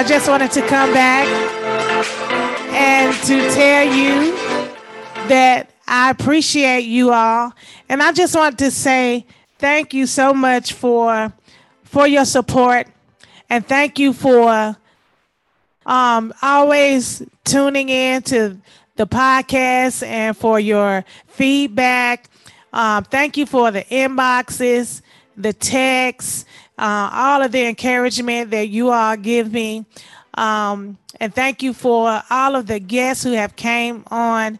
I just wanted to come back and to tell you that I appreciate you all. And I just want to say thank you so much for for your support and thank you for um, always tuning in to the podcast and for your feedback. Um, thank you for the inboxes, the texts, uh, all of the encouragement that you all give me. Um, and thank you for all of the guests who have came on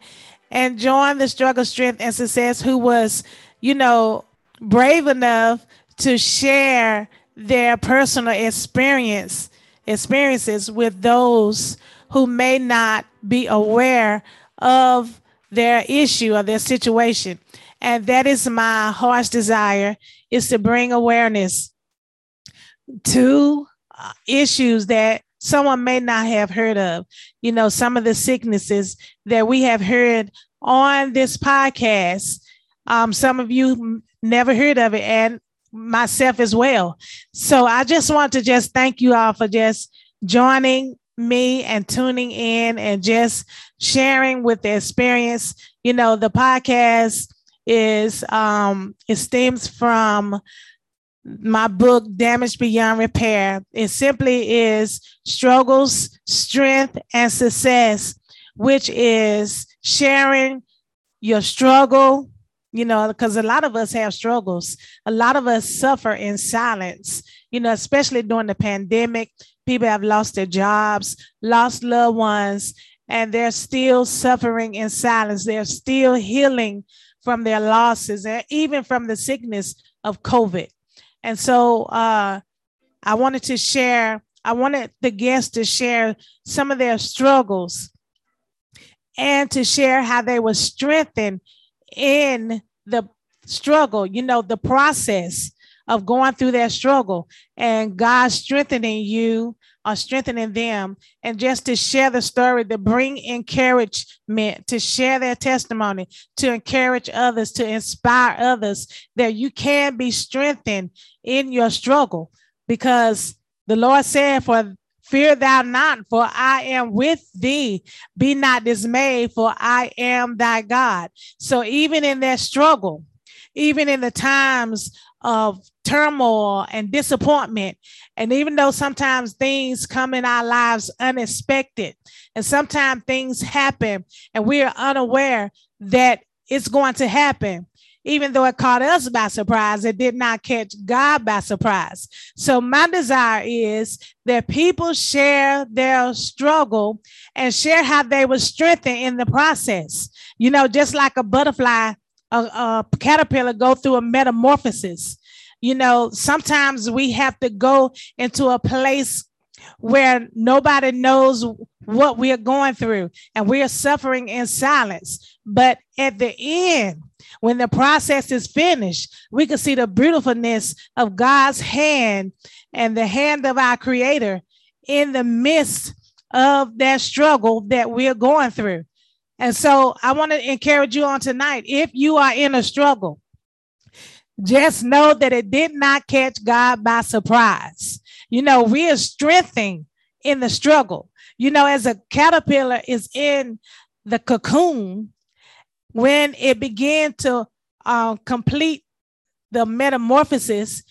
and joined the struggle, strength, and success who was, you know, brave enough to share their personal experience experiences with those who may not be aware of their issue or their situation and that is my heart's desire is to bring awareness to uh, issues that someone may not have heard of you know some of the sicknesses that we have heard on this podcast um, some of you never heard of it and myself as well. So I just want to just thank you all for just joining me and tuning in and just sharing with the experience. You know, the podcast is um it stems from my book damage beyond repair it simply is struggles strength and success which is sharing your struggle you know, because a lot of us have struggles. A lot of us suffer in silence, you know, especially during the pandemic. People have lost their jobs, lost loved ones, and they're still suffering in silence. They're still healing from their losses and even from the sickness of COVID. And so uh, I wanted to share, I wanted the guests to share some of their struggles and to share how they were strengthened in the struggle, you know, the process of going through that struggle and God strengthening you or strengthening them and just to share the story, to bring encouragement, to share their testimony, to encourage others, to inspire others that you can be strengthened in your struggle because the Lord said, For Fear thou not, for I am with thee. Be not dismayed, for I am thy God. So even in that struggle, even in the times of turmoil and disappointment, and even though sometimes things come in our lives unexpected, and sometimes things happen and we are unaware that it's going to happen, even though it caught us by surprise, it did not catch God by surprise. So, my desire is that people share their struggle and share how they were strengthened in the process. You know, just like a butterfly, a, a caterpillar go through a metamorphosis. You know, sometimes we have to go into a place where nobody knows what we are going through and we are suffering in silence. But at the end, when the process is finished, we can see the beautifulness of God's hand and the hand of our Creator in the midst of that struggle that we're going through. And so I want to encourage you on tonight if you are in a struggle, just know that it did not catch God by surprise. You know, we are strengthening in the struggle. You know, as a caterpillar is in the cocoon, when it began to uh, complete the metamorphosis,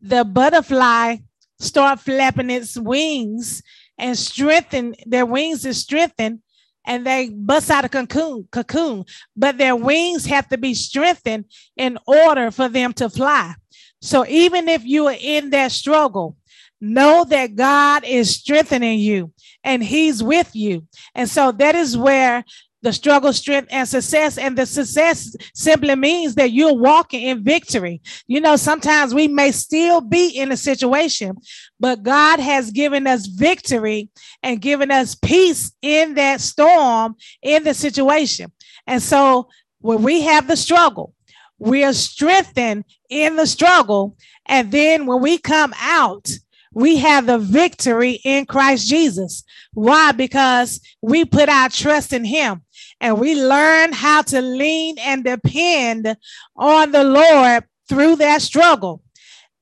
the butterfly start flapping its wings and strengthen their wings is strengthened and they bust out a cocoon cocoon. But their wings have to be strengthened in order for them to fly. So even if you are in that struggle know that god is strengthening you and he's with you. And so that is where the struggle, strength, and success. And the success simply means that you're walking in victory. You know, sometimes we may still be in a situation, but God has given us victory and given us peace in that storm, in the situation. And so when we have the struggle, we are strengthened in the struggle. And then when we come out, we have the victory in Christ Jesus. Why? Because we put our trust in Him and we learn how to lean and depend on the Lord through that struggle.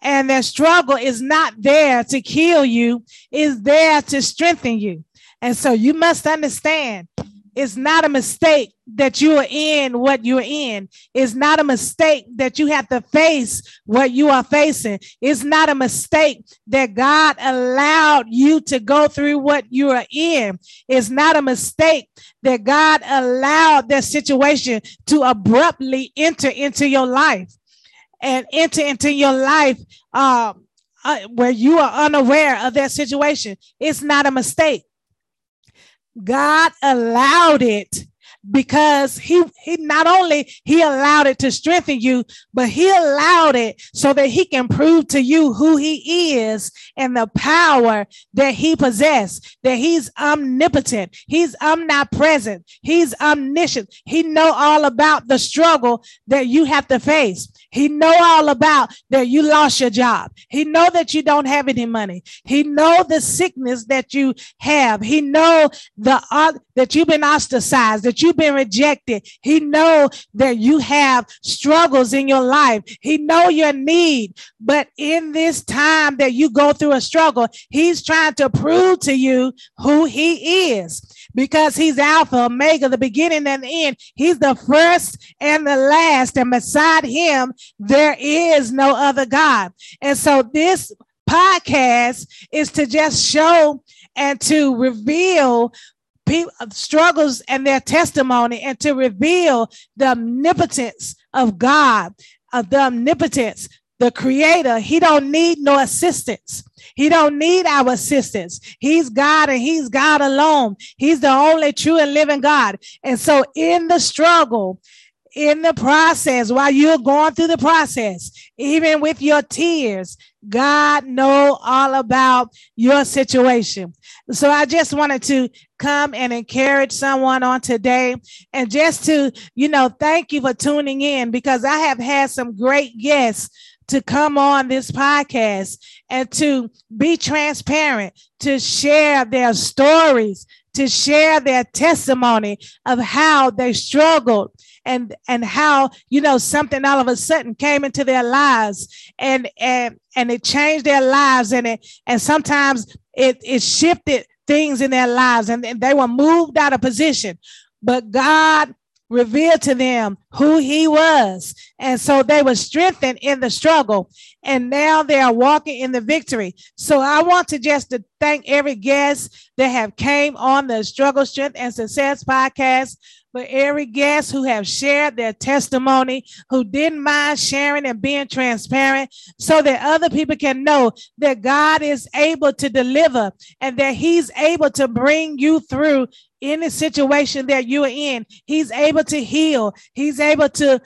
And that struggle is not there to kill you, is there to strengthen you. And so you must understand it's not a mistake that you are in what you're in. It's not a mistake that you have to face what you are facing. It's not a mistake that God allowed you to go through what you are in. It's not a mistake that God allowed that situation to abruptly enter into your life and enter into your life uh, uh, where you are unaware of that situation. It's not a mistake. God allowed it because he he not only he allowed it to strengthen you but he allowed it so that he can prove to you who he is and the power that he possesses that he's omnipotent he's omnipresent he's omniscient he know all about the struggle that you have to face he know all about that you lost your job. He know that you don't have any money. He know the sickness that you have. He know the uh, that you've been ostracized, that you've been rejected. He know that you have struggles in your life. He know your need. But in this time that you go through a struggle, he's trying to prove to you who he is because he's Alpha, Omega, the beginning and the end. He's the first and the last. And beside him, there is no other God. And so this podcast is to just show and to reveal people uh, struggles and their testimony and to reveal the omnipotence of God, of the omnipotence, the creator. He don't need no assistance. He don't need our assistance. He's God and he's God alone. He's the only true and living God. And so in the struggle, in the process, while you're going through the process, even with your tears, God know all about your situation. So I just wanted to come and encourage someone on today. And just to, you know, thank you for tuning in because I have had some great guests to come on this podcast and to be transparent, to share their stories, to share their testimony of how they struggled and and how you know something all of a sudden came into their lives and and and it changed their lives and it and sometimes it it shifted things in their lives and, they were moved out of position. But god revealed to them who he was. And so they were strengthened in the struggle. And now they are walking in the victory. So I want to just to thank every guest that have came on the Struggle, Strength, and Success podcast for every guest who have shared their testimony, who didn't mind sharing and being transparent so that other people can know that God is able to deliver and that he's able to bring you through any situation that you're in. He's able to heal. He's able to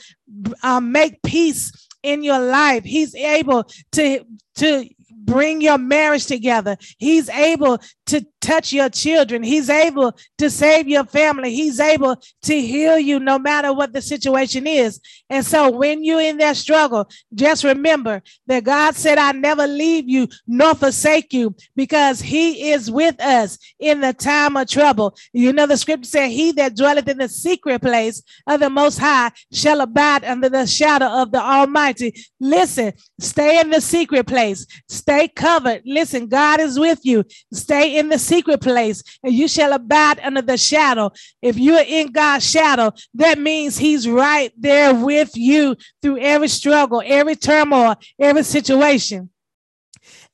um, make peace in your life. He's able to to bring your marriage together. He's able to touch your children. He's able to save your family. He's able to heal you no matter what the situation is. And so when you're in that struggle, just remember that God said, I never leave you nor forsake you because he is with us in the time of trouble. You know, the scripture said, He that dwelleth in the secret place of the Most High shall abide under the shadow of the Almighty. Listen, stay in the secret place, stay covered. Listen, God is with you. Stay in the secret place and you shall abide under the shadow. If you're in God's shadow, that means He's right there with you through every struggle, every turmoil, every situation.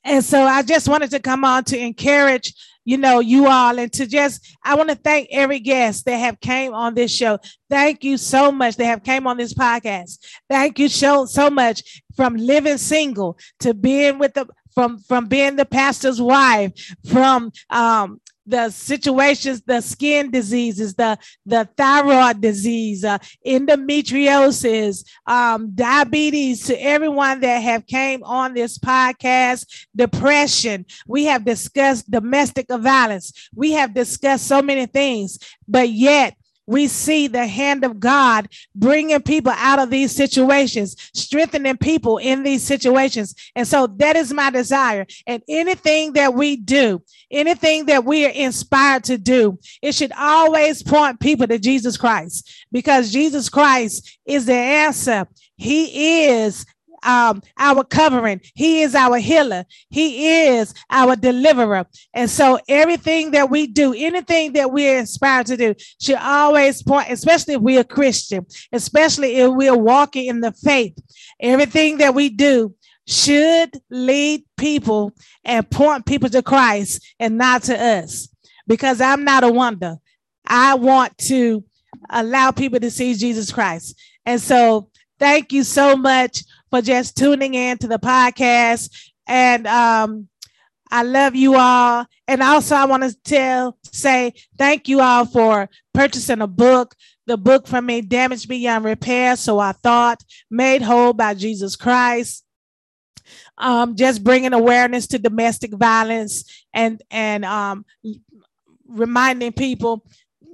And so I just wanted to come on to encourage you know you all and to just i want to thank every guest that have came on this show thank you so much that have came on this podcast thank you so so much from living single to being with the from from being the pastor's wife, from um, the situations, the skin diseases, the the thyroid disease, uh, endometriosis, um, diabetes. To everyone that have came on this podcast, depression. We have discussed domestic violence. We have discussed so many things, but yet we see the hand of God bringing people out of these situations, strengthening people in these situations. And so that is my desire. And anything that we do, anything that we are inspired to do, it should always point people to Jesus Christ because Jesus Christ is the answer. He is um, our covering. He is our healer. He is our deliverer. And so everything that we do, anything that we're inspired to do, should always point, especially if we're a Christian, especially if we're walking in the faith. Everything that we do should lead people and point people to Christ and not to us. Because I'm not a wonder. I want to allow people to see Jesus Christ. And so thank you so much for just tuning in to the podcast. And um, I love you all. And also, I want to tell, say thank you all for purchasing a book. The book from me, Damaged Beyond Repair. So I thought, Made Whole by Jesus Christ. Um, just bringing awareness to domestic violence and and um, reminding people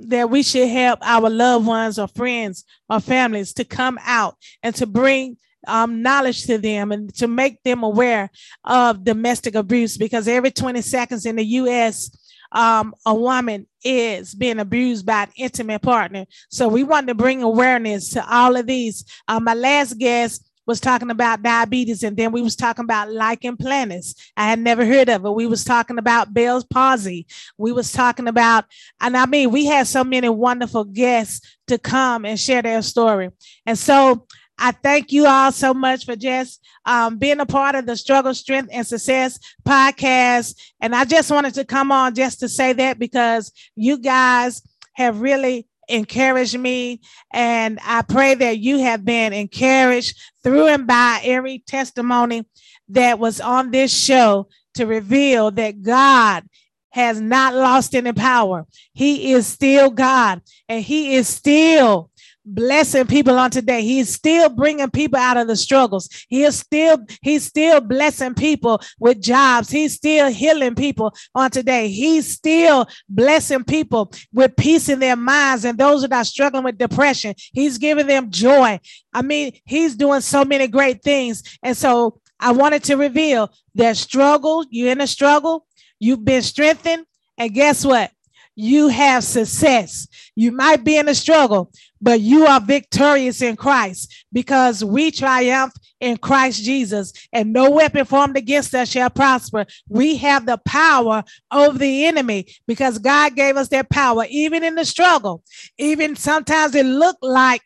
that we should help our loved ones or friends or families to come out and to bring um, knowledge to them and to make them aware of domestic abuse because every 20 seconds in the US, um, a woman is being abused by an intimate partner. So we want to bring awareness to all of these. Um, my last guest was talking about diabetes and then we was talking about lichen planus i had never heard of it we was talking about bell's palsy we was talking about and i mean we had so many wonderful guests to come and share their story and so I thank you all so much for just um, being a part of the Struggle, Strength, and Success podcast. And I just wanted to come on just to say that because you guys have really encouraged me. And I pray that you have been encouraged through and by every testimony that was on this show to reveal that God has not lost any power. He is still God and He is still blessing people on today. He's still bringing people out of the struggles. He is still he's still blessing people with jobs. He's still healing people on today. He's still blessing people with peace in their minds and those that are struggling with depression. He's giving them joy. I mean, he's doing so many great things. And so I wanted to reveal that struggle, you're in a struggle, you've been strengthened, and guess what? You have success. You might be in a struggle, but you are victorious in Christ because we triumph in Christ Jesus, and no weapon formed against us shall prosper. We have the power over the enemy because God gave us that power, even in the struggle. Even sometimes it looked like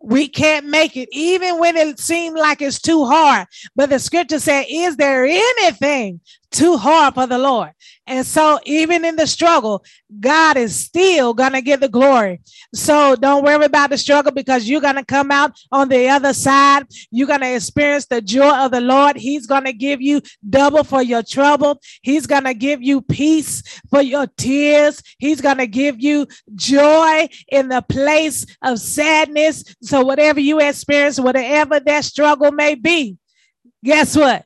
we can't make it, even when it seemed like it's too hard. But the scripture said, Is there anything too hard for the Lord. And so, even in the struggle, God is still going to get the glory. So, don't worry about the struggle because you're going to come out on the other side. You're going to experience the joy of the Lord. He's going to give you double for your trouble. He's going to give you peace for your tears. He's going to give you joy in the place of sadness. So, whatever you experience, whatever that struggle may be, guess what?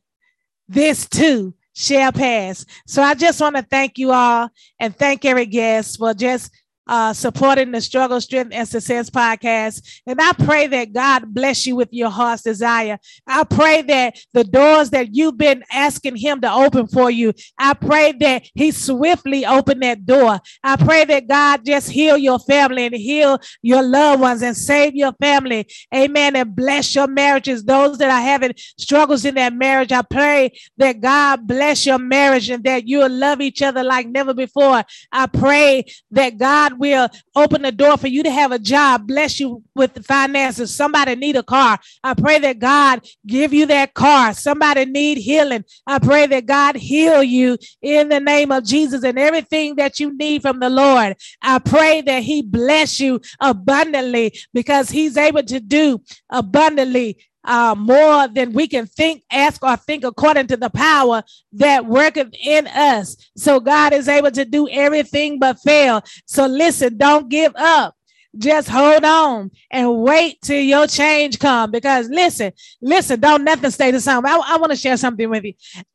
This too shall pass. So I just want to thank you all and thank every guest for just uh, supporting the Struggle, Strength, and Success podcast. And I pray that God bless you with your heart's desire. I pray that the doors that you've been asking Him to open for you, I pray that He swiftly open that door. I pray that God just heal your family and heal your loved ones and save your family. Amen. And bless your marriages. Those that are having struggles in their marriage, I pray that God bless your marriage and that you'll love each other like never before. I pray that God will open the door for you to have a job, bless you with the finances. Somebody need a car. I pray that God give you that car. Somebody need healing. I pray that God heal you in the name of Jesus and everything that you need from the Lord. I pray that he bless you abundantly because he's able to do abundantly uh, more than we can think, ask, or think according to the power that worketh in us. So God is able to do everything but fail. So listen, don't give up. Just hold on and wait till your change come. Because listen, listen, don't nothing stay the same. I, I want to share something with you.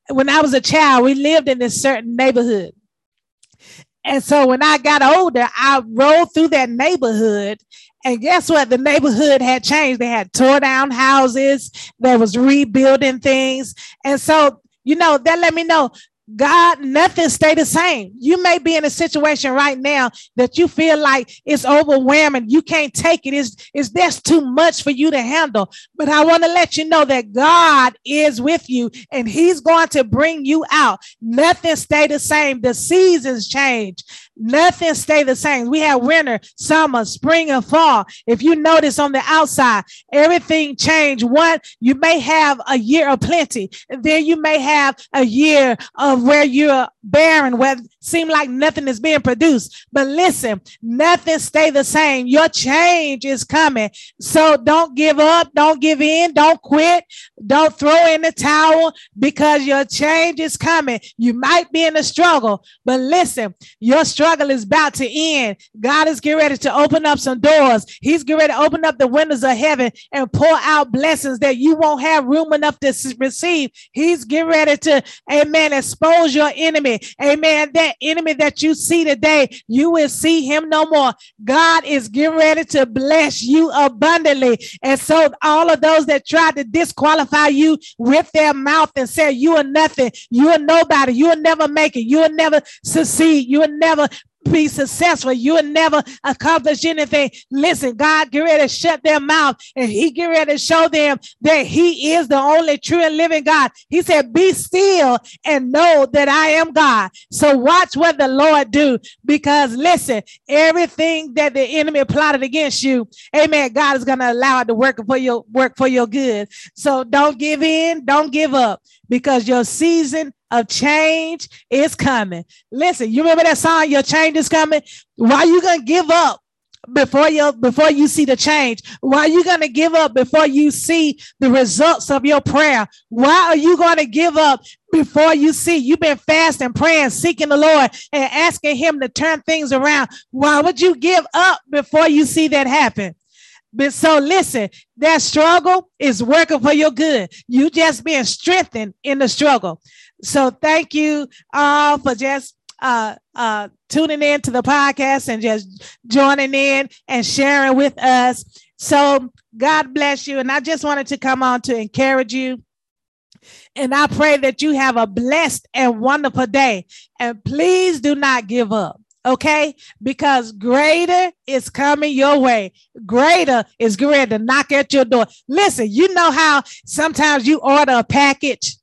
When I was a child, we lived in this certain neighborhood And so when I got older, I rode through that neighborhood. And guess what? The neighborhood had changed. They had tore down houses, there was rebuilding things. And so, you know, that let me know God, nothing stay the same. You may be in a situation right now that you feel like it's overwhelming. You can't take it. It's, it's that's too much for you to handle. But I want to let you know that God is with you and He's going to bring you out. Nothing stay the same. The seasons change. Nothing stay the same. We have winter, summer, spring, and fall. If you notice on the outside, everything changed. One, you may have a year of plenty, and then you may have a year of where you're barren, where it seem like nothing is being produced. But listen, nothing stay the same. Your change is coming. So don't give up, don't give in, don't quit, don't throw in the towel because your change is coming. You might be in a struggle, but listen, your struggle struggle is about to end. God is getting ready to open up some doors. He's getting ready to open up the windows of heaven and pour out blessings that you won't have room enough to receive. He's getting ready to, amen, expose your enemy. Amen. That enemy that you see today, you will see him no more. God is getting ready to bless you abundantly. And so all of those that tried to disqualify you with their mouth and say you are nothing, you are nobody, you will never make it, you will never succeed, you will never be successful. You will never accomplish anything. Listen, God get ready to shut their mouth and He get ready to show them that He is the only true and living God. He said, Be still and know that I am God. So watch what the Lord do. Because listen, everything that the enemy plotted against you, amen. God is gonna allow it to work for your work for your good. So don't give in, don't give up because your season of change is coming. Listen, you remember that song, Your Change is Coming? Why are you to give up? before you before you see the change why are you to give up before you see the results of your prayer why are you to give up before you see you've been fasting praying seeking the lord and asking him to turn things around why would you give up before you see that happen but so listen, that struggle is working for your good. You just being strengthened in the struggle. So thank you all for just uh, uh, tuning in to the podcast and just joining in and sharing with us. So God bless you. And I just wanted to come on to encourage you. And I pray that you have a blessed and wonderful day. And please do not give up okay? Because greater is coming your way. Greater is ready to knock at your door. Listen, you know how sometimes you order a package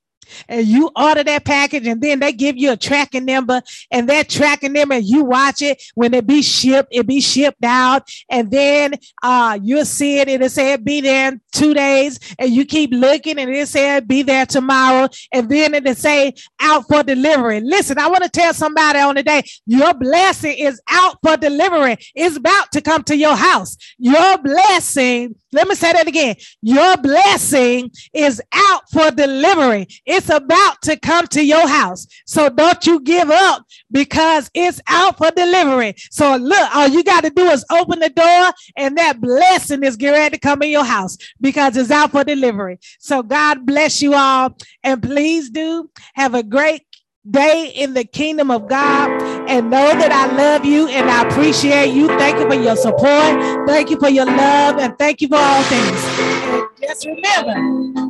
and you order that package and then they give you a tracking number and that tracking number you watch it when it be shipped it be shipped out and then uh you'll see it and it said be there in two days and you keep looking and it said be there tomorrow and then it'll say out for delivery listen i want to tell somebody on the day your blessing is out for delivery it's about to come to your house your blessing let me say that again. Your blessing is out for delivery. It's about to come to your house. So don't you give up because it's out for delivery. So look, all you got to do is open the door and that blessing is getting ready to come in your house because it's out for delivery. So God bless you all. And please do have a great day in the kingdom of God and know that I love you and I appreciate you. Thank you for your support. Thank you for your love and thank you for all things. Just remember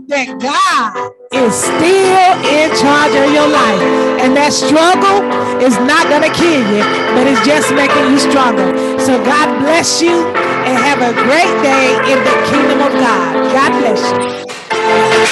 that God is still in charge of your life. And that struggle is not going to kill you, but it's just making you stronger. So God bless you and have a great day in the kingdom of God. God bless you.